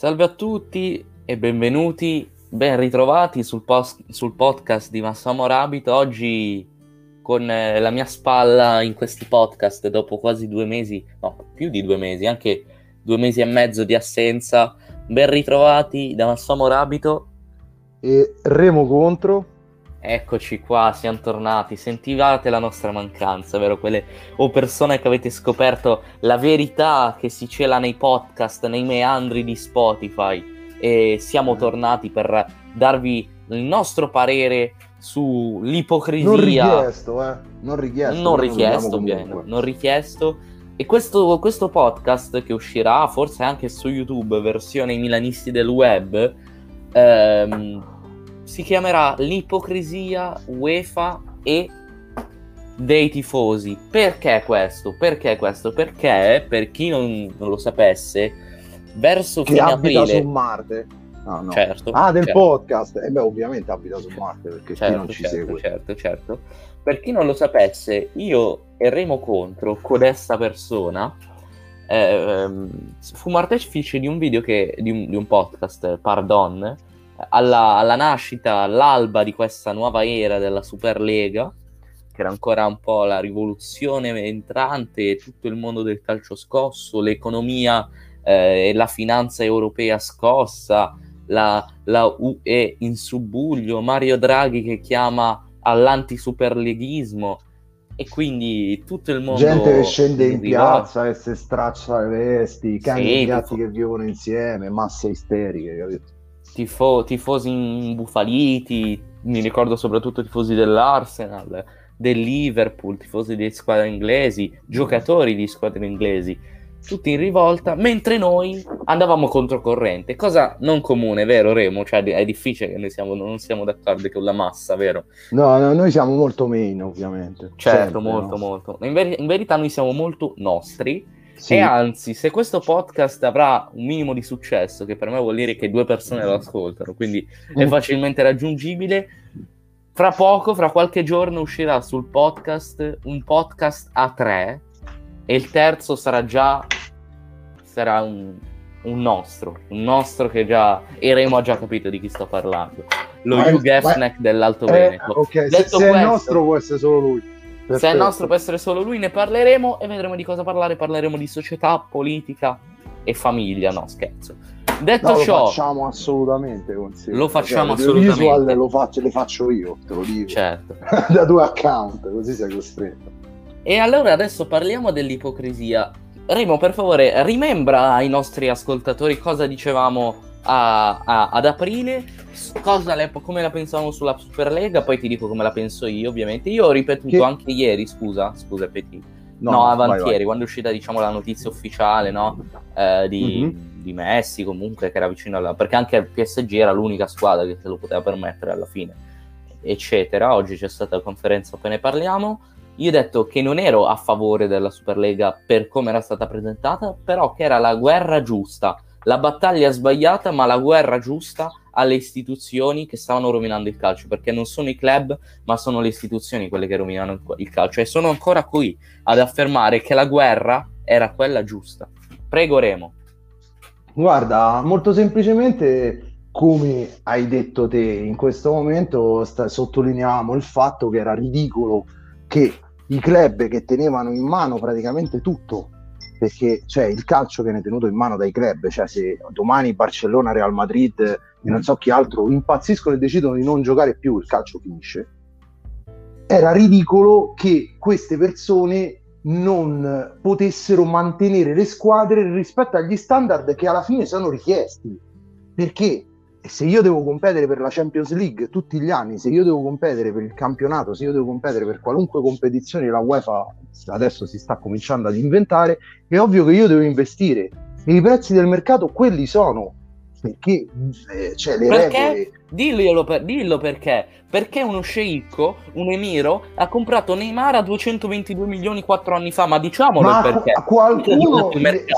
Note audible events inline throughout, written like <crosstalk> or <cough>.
Salve a tutti e benvenuti, ben ritrovati sul, post- sul podcast di Massamo Rabito. Oggi con eh, la mia spalla in questi podcast dopo quasi due mesi, no, più di due mesi, anche due mesi e mezzo di assenza. Ben ritrovati da Massamo Rabito. E Remo contro. Eccoci qua, siamo tornati. Sentivate la nostra mancanza, vero? Quelle o persone che avete scoperto la verità che si cela nei podcast, nei meandri di Spotify. E siamo tornati per darvi il nostro parere sull'ipocrisia. Non richiesto, eh? Non richiesto. Non richiesto, bene, non richiesto. E questo, questo, podcast che uscirà forse anche su YouTube, versione Milanisti del Web, ehm, si chiamerà L'ipocrisia UEFA e dei tifosi. Perché questo? Perché questo? Perché, per chi non, non lo sapesse, verso che fine abita aprile... su Marte. No, no. Certo, ah, del certo. podcast. E eh beh, ovviamente abita su Marte perché certo, chi non ci certo, segue. Certo, certo. Per chi non lo sapesse, io e Remo Contro, codesta persona, eh, fu artefice di un video che, di un, di un podcast, Pardon, alla, alla, nascita, all'alba di questa nuova era della Superlega, che era ancora un po' la rivoluzione entrante, tutto il mondo del calcio scosso, l'economia eh, e la finanza europea scossa, la, la UE in subbuglio, Mario Draghi che chiama all'antisuperleghismo e quindi tutto il mondo gente che scende in piazza e si straccia le vesti cani sì, gatti tifo... che vivono insieme masse isteriche capito? Tifo, tifosi imbufaliti mi ricordo soprattutto tifosi dell'Arsenal del Liverpool tifosi di squadre inglesi giocatori di squadre inglesi tutti in rivolta, mentre noi andavamo controcorrente, cosa non comune, vero Remo? Cioè è difficile che noi siamo, non siamo d'accordo con la massa, vero? No, no noi siamo molto meno, ovviamente. Certo, Sempre, molto, no? molto. In, ver- in, verità noi siamo molto nostri sì. e anzi, se questo podcast avrà un minimo di successo, che per me vuol dire che due persone lo ascoltano, quindi è facilmente raggiungibile, fra poco, fra qualche giorno uscirà sul podcast un podcast a tre e il terzo sarà già sarà un, un nostro, un nostro che già e Remo ha già capito di chi sto parlando. Lo Hugh Gefneck dell'Alto eh, Veneto. Ok, se, se questo, è nostro può essere solo lui. Perfetto. Se è nostro può essere solo lui, ne parleremo e vedremo di cosa parlare. Parleremo di società, politica e famiglia. No, scherzo. Detto no, ciò, lo facciamo assolutamente. Consiglio. Lo facciamo cioè, assolutamente. Visual lo faccio, le faccio io, te lo dico. Certo. <laughs> da due account, così sei costretto. E allora adesso parliamo dell'ipocrisia. Remo, per favore, rimembra ai nostri ascoltatori cosa dicevamo a, a, ad aprile, le, come la pensavamo sulla Superlega, poi ti dico come la penso io, ovviamente. Io ho ripetuto che... anche ieri, scusa, scusa Petit. No, no avantieri, vai, vai. quando è uscita diciamo la notizia ufficiale, no? Eh, di, mm-hmm. di, Messi comunque che era vicino alla... perché anche il PSG era l'unica squadra che se lo poteva permettere alla fine, eccetera. Oggi c'è stata la conferenza, poi ne parliamo. Io ho detto che non ero a favore della Superlega per come era stata presentata, però che era la guerra giusta, la battaglia sbagliata, ma la guerra giusta alle istituzioni che stavano rovinando il calcio, perché non sono i club, ma sono le istituzioni quelle che rovinano il calcio e sono ancora qui ad affermare che la guerra era quella giusta. Prego Remo. Guarda, molto semplicemente come hai detto te in questo momento sta- sottolineiamo il fatto che era ridicolo che i club che tenevano in mano praticamente tutto, perché cioè, il calcio viene tenuto in mano dai club, cioè se domani Barcellona, Real Madrid e non so chi altro impazziscono e decidono di non giocare più, il calcio finisce. Era ridicolo che queste persone non potessero mantenere le squadre rispetto agli standard che alla fine sono richiesti. Perché e se io devo competere per la Champions League tutti gli anni, se io devo competere per il campionato, se io devo competere per qualunque competizione la UEFA adesso si sta cominciando ad inventare, è ovvio che io devo investire. E i prezzi del mercato quelli sono. Perché eh, cioè, le perché? regole. Dillo, per, dillo perché. Perché uno sceicco, un emiro, ha comprato Neymar a 222 milioni quattro anni fa, ma diciamolo ma perché. A qualcuno,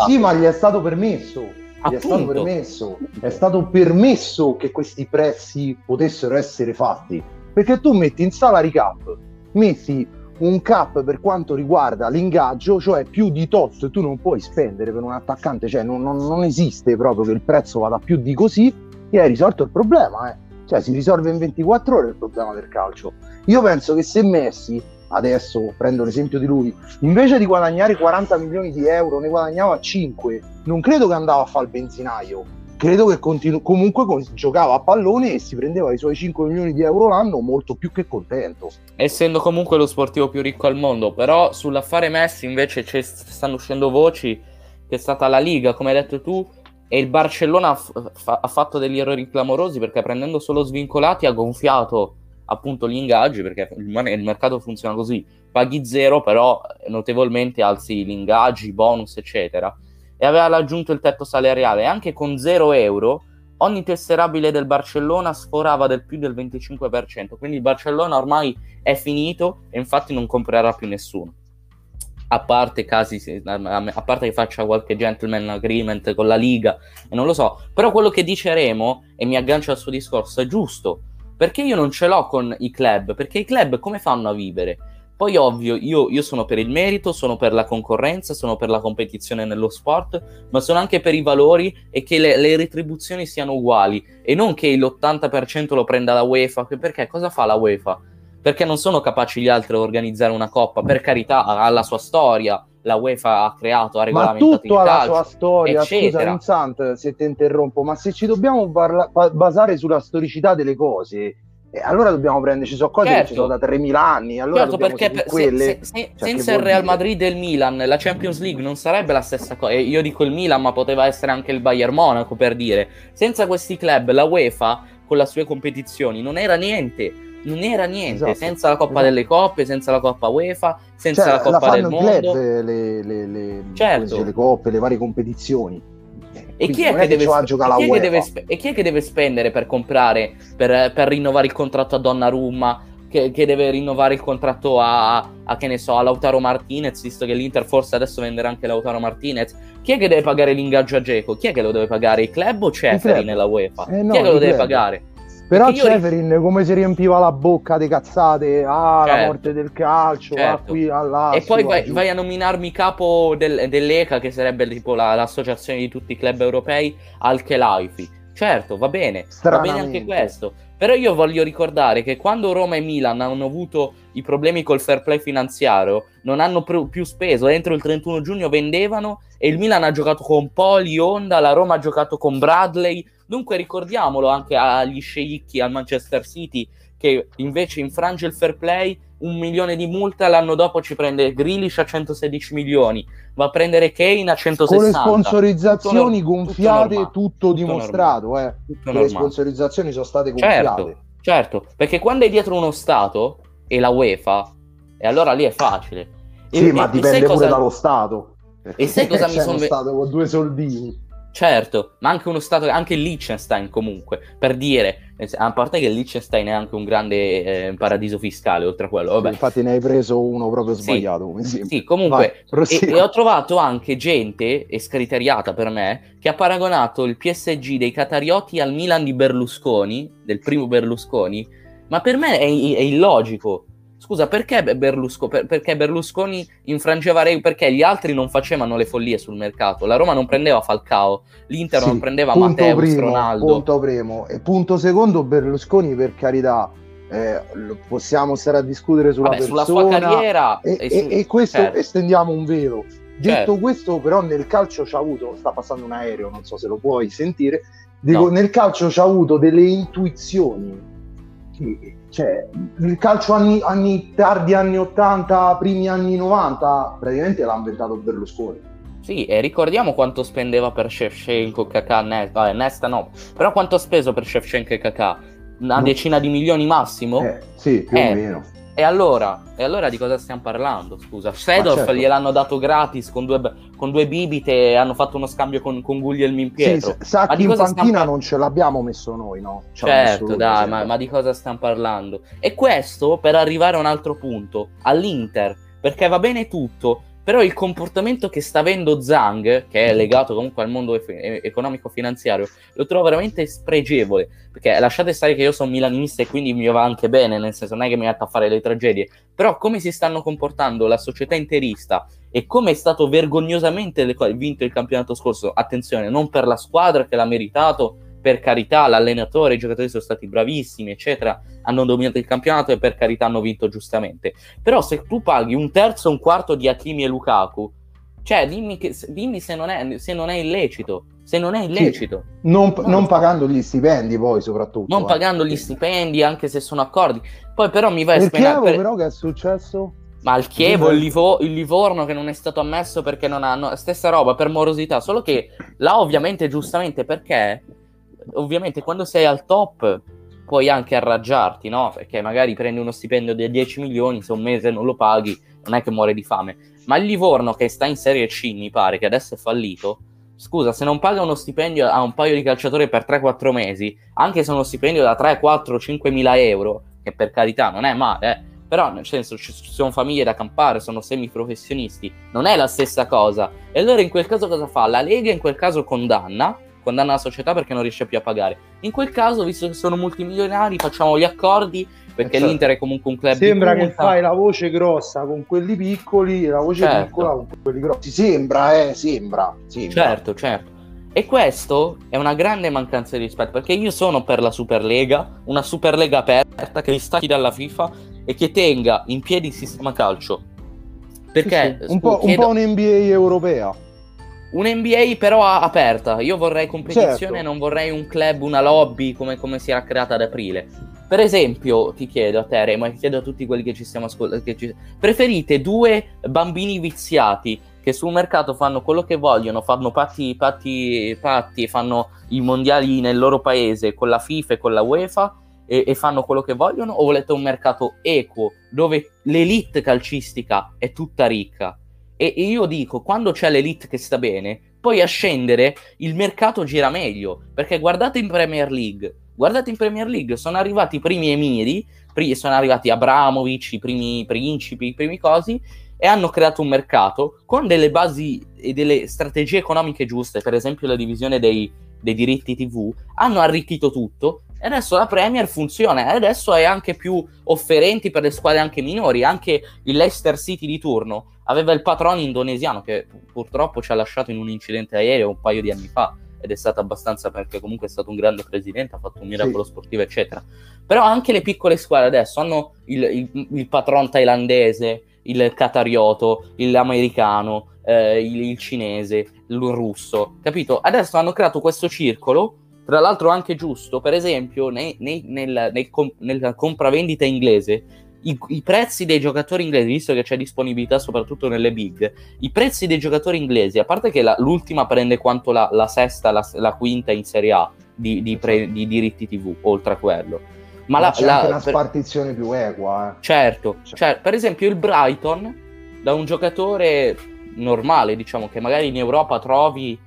sì, ma gli è stato permesso gli è stato permesso, è stato permesso che questi prezzi potessero essere fatti. Perché tu metti in salary cap, metti un cap per quanto riguarda l'ingaggio, cioè più di tot tu non puoi spendere per un attaccante, cioè non, non, non esiste proprio che il prezzo vada più di così e hai risolto il problema, eh. cioè si risolve in 24 ore il problema del calcio. Io penso che se Messi, adesso prendo l'esempio di lui, invece di guadagnare 40 milioni di euro ne guadagnava 5, non credo che andava a fare il benzinaio, credo che continu- comunque con- giocava a pallone e si prendeva i suoi 5 milioni di euro l'anno molto più che contento. Essendo comunque lo sportivo più ricco al mondo, però sull'affare Messi invece stanno uscendo voci che è stata la Liga, come hai detto tu, e il Barcellona ha, f- ha fatto degli errori clamorosi perché prendendo solo svincolati ha gonfiato appunto gli ingaggi perché il, mercato funziona così, paghi zero però notevolmente alzi gli ingaggi, i bonus eccetera e aveva raggiunto il tetto salariale. Anche con 0 euro ogni tesserabile del Barcellona sforava del più del 25%. Quindi il Barcellona ormai è finito e infatti non comprerà più nessuno. A parte casi, a parte che faccia qualche gentleman agreement con la Liga, e non lo so. Però quello che dice Remo, e mi aggancio al suo discorso, è giusto. Perché io non ce l'ho con i club? Perché i club come fanno a vivere? Poi ovvio, io, io, sono per il merito, sono per la concorrenza, sono per la competizione nello sport, ma sono anche per i valori e che le, le retribuzioni siano uguali e non che l'80% lo prenda la UEFA, perché cosa fa la UEFA? Perché non sono capaci gli altri a organizzare una coppa, per carità, ha la sua storia, la UEFA ha creato, ha regolamentato ma tutto ha la sua storia, eccetera. scusa Vincent se ti interrompo, ma se ci dobbiamo barla- basare sulla storicità delle cose e allora dobbiamo prenderci so cose certo. che ci sono da 3.000 anni. Allora certo, perché per, quelle, se, se, cioè, senza il Real? Madrid e il Milan, la Champions League non sarebbe la stessa cosa. Io dico il Milan, ma poteva essere anche il Bayern Monaco per dire. Senza questi club, la UEFA con le sue competizioni non era niente. Non era niente, esatto. senza la Coppa esatto. delle Coppe, senza la Coppa UEFA, senza cioè, la Coppa la del Mondo. Club, le, le, le, certo. le coppe, le varie competizioni. E chi, è che, deve, chi, è che deve e chi è che deve spendere per comprare, per, per rinnovare il contratto a Donnarumma, che, che deve rinnovare il contratto a, a, che ne so, a Lautaro Martinez, visto che l'Inter forse adesso venderà anche Lautaro Martinez. Chi è che deve pagare l'ingaggio a Geco? Chi è che lo deve pagare? Il club o Ceferi nella UEFA? Eh no, chi è che lo deve club. pagare? Però Ceferin io... come si riempiva la bocca di cazzate, ah certo. la morte del calcio, certo. ah qui, ah E poi vai, vai, a nominarmi capo del, dell'ECA, che sarebbe tipo la, l'associazione di tutti i club europei, al Kelaifi. Certo, va bene, va bene anche questo. Però io voglio ricordare che quando Roma e Milan hanno avuto i problemi col fair play finanziario, non hanno pr- più speso, entro il 31 giugno vendevano e il Milan ha giocato con Poli, Honda, la Roma ha giocato con Bradley, Dunque ricordiamolo anche agli sceicchi al Manchester City che invece infrange il fair play, un milione di multa, l'anno dopo ci prende Grealish a 116 milioni, va a prendere Kane a 160. Con le sponsorizzazioni tutto gonfiate, tutto, tutto dimostrato, eh. tutto le sponsorizzazioni sono state gonfiate. Certo, certo, perché quando è dietro uno Stato e la UEFA, e allora lì è facile. Sì, e, ma e, dipende pure cosa... dallo Stato. E sai <laughs> cosa mi sono... stato con due soldini. Certo, ma anche uno stato, anche il Liechtenstein comunque, per dire, a parte che il Liechtenstein è anche un grande eh, paradiso fiscale, oltre a quello. Vabbè. infatti ne hai preso uno proprio sbagliato. Sì, sì comunque, Vai, e, e, ho trovato anche gente, escriteriata per me, che ha paragonato il PSG dei Catarioti al Milan di Berlusconi, del primo Berlusconi, ma per me è, è illogico, Scusa, perché Berlusconi, per, perché Berlusconi infrangeva regole? Perché gli altri non facevano le follie sul mercato. La Roma non prendeva Falcao, l'Inter sì, non prendeva Matteo, Ronaldo. Punto primo. E punto secondo, Berlusconi, per carità, eh, possiamo stare a discutere sulla Vabbè, persona. Sulla sua carriera. E, e, su... e questo certo. estendiamo un velo. Detto certo. questo, però, nel calcio c'ha avuto, sta passando un aereo, non so se lo puoi sentire. Dico, no. nel calcio c'ha avuto delle intuizioni cioè, il calcio anni, anni, tardi anni 80, primi anni 90, praticamente l'ha inventato Berlusconi. Sì, e ricordiamo quanto spendeva per Shevchenko, Kakà, Nesta, vabbè, Nesta no, però quanto ha speso per Shevchenko e Kakà? Una decina di milioni massimo? Eh, sì, più eh, o meno. E allora, e allora di cosa stiamo parlando? Scusa, Sedorf certo. gliel'hanno dato gratis con due, con due bibite e hanno fatto uno scambio con, con Guglielmin Pietro. Sì, sa che in panchina par- non ce l'abbiamo messo noi, no? Ce certo, dai, ma, ma, di cosa stiamo parlando? E questo per arrivare a un altro punto, all'Inter, perché va bene tutto, Però il comportamento che sta avendo Zhang, che è legato comunque al mondo e- economico-finanziario, lo trovo veramente spregevole. Perché lasciate stare che io sono milanista e quindi mi va anche bene, nel senso non è che mi metto a fare le tragedie. Però come si stanno comportando la società interista e come è stato vergognosamente vinto il campionato scorso, attenzione, non per la squadra che l'ha meritato, per carità l'allenatore, i giocatori sono stati bravissimi, eccetera, hanno dominato il campionato e per carità hanno vinto giustamente. Però se tu paghi un terzo o un quarto di Hakimi e Lukaku, cioè dimmi, che, dimmi se, non è, se, non è, illecito. Se non è illecito. Sì, non, no. non, pagando gli stipendi poi soprattutto. Non eh. pagando gli stipendi anche se sono accordi. Poi però mi vai a spiegare... Per... però che è successo? Ma il Chievo, il, Livo- il, Livorno che non è stato ammesso perché non hanno... Stessa roba, per morosità. Solo che là ovviamente giustamente perché ovviamente quando sei al top puoi anche arrangiarti, no? Perché magari prendi uno stipendio di 10 milioni, se un mese non lo paghi, non è che muore di fame. Ma il Livorno che sta in Serie C, mi pare, che adesso è fallito, scusa, se non paga uno stipendio a un paio di calciatori per 3-4 mesi, anche se uno stipendio da 3, 4, 5 mila euro, che per carità non è male, eh, però nel senso ci sono famiglie da campare, sono semiprofessionisti, non è la stessa cosa. E allora in quel caso cosa fa? La Lega in quel caso condanna condanna la società perché non riesce più a pagare. In quel caso, visto che sono multimilionari, facciamo gli accordi perché certo. l'Inter è comunque un club sembra che fai la voce grossa con quelli piccoli la voce certo. piccola con quelli grossi sembra eh sembra, sembra certo certo e questo è una grande mancanza di rispetto perché io sono per la Superlega una Superlega aperta che distacchi dalla FIFA e che tenga in piedi il sistema calcio perché sì, sì. Un, po', chiedo... un po' un'NBA europea un NBA però aperta. Io vorrei competizione, certo. non vorrei un club, una lobby come, come, si era creata ad aprile. Per esempio, ti chiedo a te, Remo, e chiedo a tutti quelli che ci stiamo ascoltando: ci... preferite due bambini viziati che sul mercato fanno quello che vogliono, fanno patti, patti, patti, fanno i mondiali nel loro paese con la FIFA e con la UEFA e, e fanno quello che vogliono? O volete un mercato equo dove l'elite calcistica è tutta ricca? E, io dico, quando c'è l'elite che sta bene, poi a scendere il mercato gira meglio. Perché guardate in Premier League, guardate in Premier League, sono arrivati i primi emiri, sono arrivati Abramovic, i primi principi, i primi cosi, e hanno creato un mercato con delle basi e delle strategie economiche giuste, per esempio la divisione dei, dei diritti TV, hanno arricchito tutto e adesso la Premier funziona e adesso è anche più offerenti per le squadre anche minori. Anche il Leicester City di turno aveva il patrono indonesiano che purtroppo ci ha lasciato in un incidente aereo un paio di anni fa ed è stato abbastanza perché comunque è stato un grande presidente, ha fatto un miracolo sì. sportivo, eccetera. Però anche le piccole squadre adesso hanno il, il, il patron thailandese, il qatarioto, l'americano, eh, il, il cinese, il russo, capito? Adesso hanno creato questo circolo tra l'altro anche giusto, per esempio, nei, nei, nel, nel, nella compravendita inglese, i, i, prezzi dei giocatori inglesi, visto che c'è disponibilità soprattutto nelle big, i prezzi dei giocatori inglesi, a parte che la, l'ultima prende quanto la, la sesta, la, la, quinta in Serie A di, di, pre, di, diritti TV, oltre a quello. Ma, Ma la, c'è anche una spartizione più equa. Eh. Certo, cioè. Cioè, per esempio il Brighton, da un giocatore normale, diciamo, che magari in Europa trovi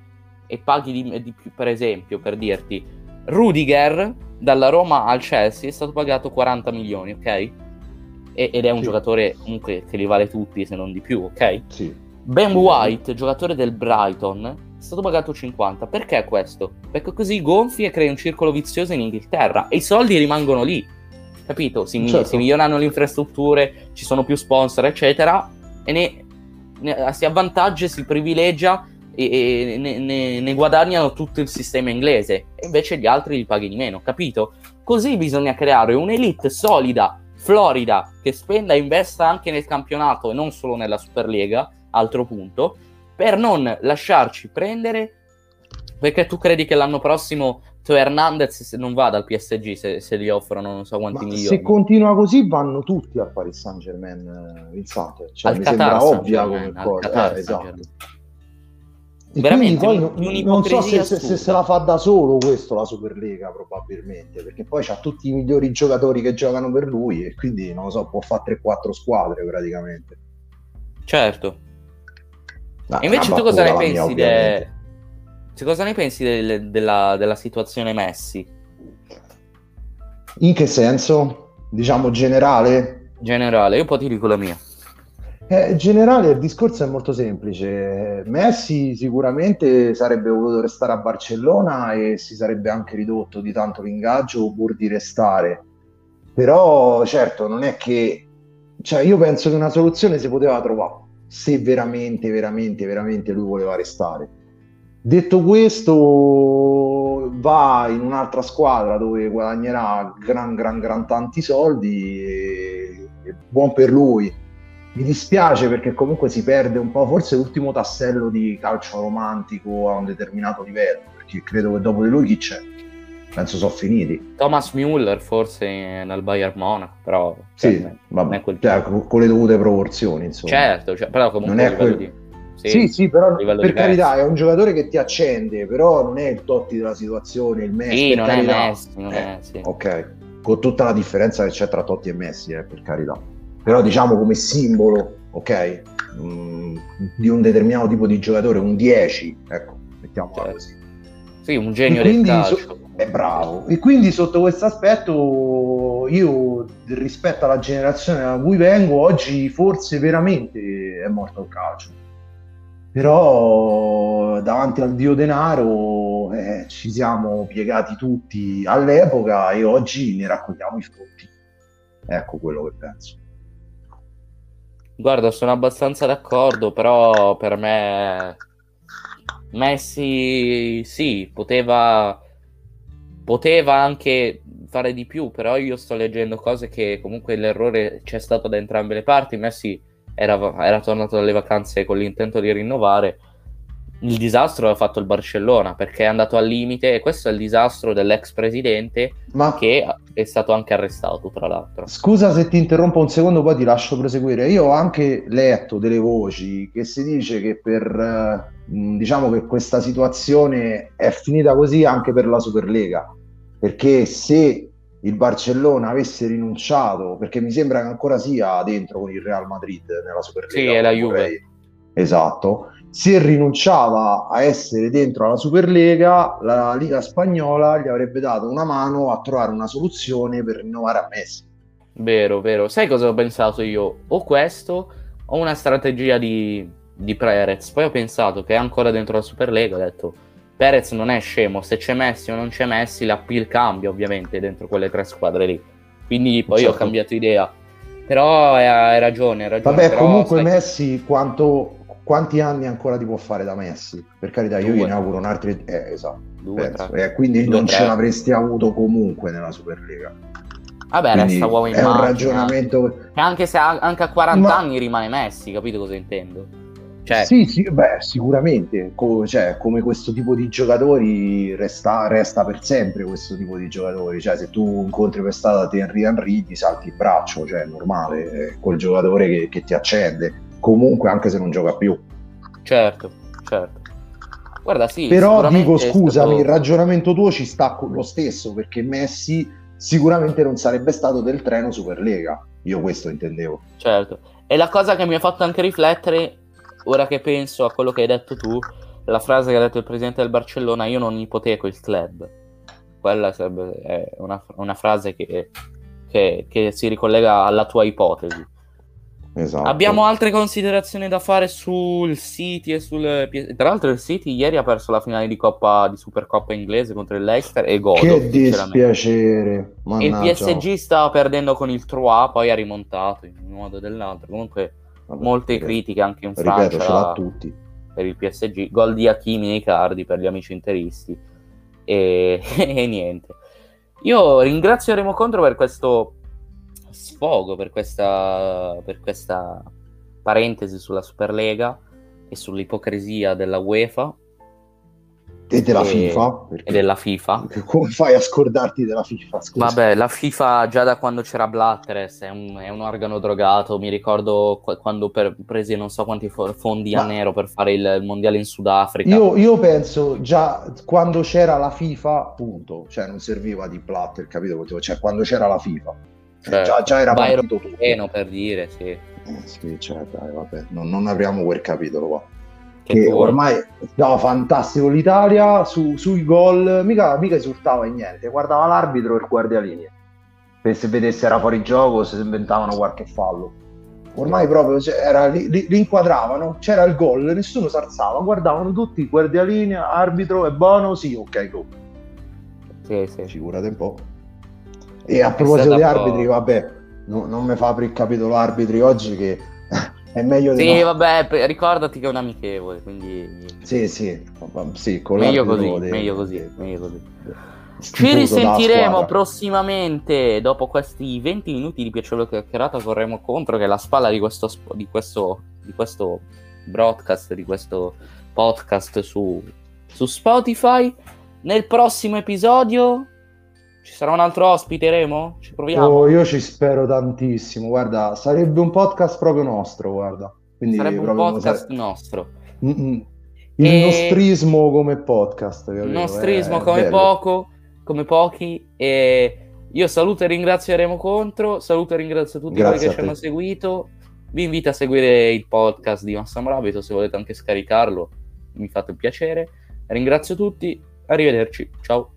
e paghi di, di più, per esempio, per dirti, Rudiger dalla Roma al Chelsea è stato pagato 40 milioni, ok? E, ed è un sì. giocatore comunque che li vale tutti, se non di più, ok? Sì. Ben White, giocatore del Brighton, è stato pagato 50. Perché questo? Perché così gonfi e crei un circolo vizioso in Inghilterra e i soldi rimangono lì. Capito? Si, certo. si migliorano le infrastrutture, ci sono più sponsor, eccetera, e ne, ne, si avvantaggia, si privilegia e, e ne, ne, ne, guadagnano tutto il sistema inglese e invece gli altri li paghi di meno, capito? Così bisogna creare un'elite solida, florida, che spenda e investa anche nel campionato e non solo nella Superlega, altro punto, per non lasciarci prendere perché tu credi che l'anno prossimo Teo Hernandez non vada al PSG se, se, gli offrono non so quanti Ma milioni. Se continua così vanno tutti al Paris Saint Germain, Vincent. Cioè, al mi Qatar sembra ovvia come cosa. Eh, esatto veramente poi non, non so se, se, se, se, la fa da solo questo la Superlega probabilmente perché poi c'ha tutti i migliori giocatori che giocano per lui e quindi non lo so può fare 3-4 squadre praticamente. Certo. Ma invece tu cosa ne pensi de... cosa ne pensi de... della, della situazione Messi? In che senso? diciamo generale? generale io poi ti dico la mia Eh, generale il discorso è molto semplice. Messi sicuramente sarebbe voluto restare a Barcellona e si sarebbe anche ridotto di tanto l'ingaggio pur di restare. Però certo non è che... Cioè, io penso che una soluzione si poteva trovare se veramente, veramente, veramente lui voleva restare. Detto questo, va in un'altra squadra dove guadagnerà gran, gran, gran tanti soldi e, e buon per lui mi dispiace perché comunque si perde un po', forse l'ultimo tassello di calcio romantico a un determinato livello, perché credo che dopo di lui chi c'è? Penso sono finiti. Thomas Müller forse nel Bayern Monaco, però sì, cioè, vabbè, quel... cioè, con le dovute proporzioni, insomma. Certo, cioè, però comunque non è quel... di... Sì, sì, sì, però per carità è un giocatore che ti accende, però non è il Totti della situazione, il Messi. Sì, non carità. è Messi, non eh, è, sì. Ok, con tutta la differenza che c'è tra Totti e Messi, eh, per carità però diciamo come simbolo, ok, mm, di un determinato tipo di giocatore, un 10, ecco, mettiamola certo. così. Sì, un genio del calcio. So- è bravo. E quindi sotto questo aspetto io rispetto alla generazione da cui vengo, oggi forse veramente è morto il calcio. Però davanti al dio denaro eh, ci siamo piegati tutti all'epoca e oggi ne raccogliamo i frutti. Ecco quello che penso. Guarda, sono abbastanza d'accordo, però per me Messi sì, poteva, poteva anche fare di più, però io sto leggendo cose che comunque l'errore c'è stato da entrambe le parti. Messi era, era tornato dalle vacanze con l'intento di rinnovare il disastro l'ha fatto il Barcellona perché è andato al limite e questo è il disastro dell'ex presidente Ma... che è stato anche arrestato tra l'altro. Scusa se ti interrompo un secondo poi ti lascio proseguire. Io ho anche letto delle voci che si dice che per eh, diciamo che questa situazione è finita così anche per la Superlega perché se il Barcellona avesse rinunciato perché mi sembra che ancora sia dentro con il Real Madrid nella Superlega. Sì, è la Juve. Esatto se rinunciava a essere dentro alla Superlega, la Liga spagnola gli avrebbe dato una mano a trovare una soluzione per rinnovare a Messi. Vero, vero. Sai cosa ho pensato io? O questo o una strategia di, di Perez. Poi ho pensato che è ancora dentro la Superlega, ho detto Perez non è scemo, se c'è Messi o non c'è Messi, l'appeal cambia ovviamente dentro quelle tre squadre lì. Quindi poi certo. ho cambiato idea. Però hai ragione, hai ragione. Vabbè, comunque sai... Messi quanto quanti anni ancora ti può fare da Messi? Per carità, io gliene auguro un altro. Eh, esatto. Due, eh, quindi Due, non tre. ce l'avresti avuto comunque nella Superlega. Vabbè, quindi resta uomo in È un ragionamento. Anche se a, anche a 40 Ma... anni rimane Messi, capito cosa intendo? Cioè... Sì, sì, beh, sicuramente. Co- cioè, come questo tipo di giocatori resta, resta, per sempre questo tipo di giocatori. Cioè, se tu incontri per strada Henry Henry ti salti il braccio, cioè è normale, è quel giocatore che, che ti accende comunque anche se non gioca più. Certo, certo. Guarda, sì, Però dico scusami, stato... il ragionamento tuo ci sta lo stesso perché Messi sicuramente non sarebbe stato del treno Superlega. Io questo intendevo. Certo. E la cosa che mi ha fatto anche riflettere, ora che penso a quello che hai detto tu, la frase che ha detto il presidente del Barcellona, io non ipoteco il club. Quella sarebbe una, una frase che, che, che si ricollega alla tua ipotesi. Esatto. Abbiamo altre considerazioni da fare sul City e sul Tra l'altro il City ieri ha perso la finale di Coppa di Supercoppa inglese contro il Leicester e godo. Che dispiacere. Il PSG stava perdendo con il Troyes, poi ha rimontato in un modo o nell'altro. Comunque Vabbè, molte ripeto, critiche anche in ripeto, Francia ce l'ha tutti. per il PSG. Gol di Hakimi nei cardi per gli amici interisti. E, <laughs> e niente. Io ringrazio Remo Contro per questo sfogo per questa, per questa parentesi sulla Superlega e sull'ipocrisia della UEFA. E della e, FIFA e della FIFA. come fai a scordarti della FIFA? Scusa. vabbè la FIFA già da quando c'era Blatteres è un, è un organo drogato. Mi ricordo quando per, presi non so quanti fondi Ma a nero per fare il, il mondiale in Sudafrica. io, io, penso già quando c'era la FIFA punto. Cioè non serviva di Blatter capito? Cioè quando c'era la FIFA cioè, già, già, era partito tutto. Pieno per dire, sì. Eh, sì, cioè, dai, vabbè, non, non, apriamo quel capitolo qua. Che, che ormai no, fantastico l'Italia su, sui gol, mica, mica esultava in niente, guardava l'arbitro e il guardialinea. Per se vedesse era fuori gioco, se inventavano qualche fallo. ormai proprio era, li, li, li, inquadravano, c'era il gol, nessuno si alzava, guardavano tutti, guardia linea, arbitro, è buono, sì, ok, go. Sì, sì. Figurate un po'. E a proposito di arbitri, vabbè, no, non mi fa per il capitolo arbitri oggi che <laughs> è meglio di Sì, no. vabbè, ricordati che è un amichevole, quindi... Sì, sì, sì meglio così, de... meglio così, meglio così. Ci risentiremo prossimamente dopo questi 20 minuti di piacevole chiacchierata corremo contro che è la spalla di questo, di questo, di questo broadcast, di questo podcast su, su Spotify. Nel prossimo episodio ci sarà un altro ospite, Remo? Ci proviamo? Oh, io ci spero tantissimo. Guarda, sarebbe un podcast proprio nostro, guarda. Quindi sarebbe un podcast sare... nostro. Mm-mm. Il e... nostrismo come podcast. Il nostrismo come bello. poco come pochi. E io saluto e ringrazio Remo Contro, saluto e ringrazio tutti Grazie quelli che ci hanno seguito. Vi invito a seguire il podcast di Massamo Rabito se volete anche scaricarlo, mi fate un piacere. Ringrazio tutti, arrivederci, ciao.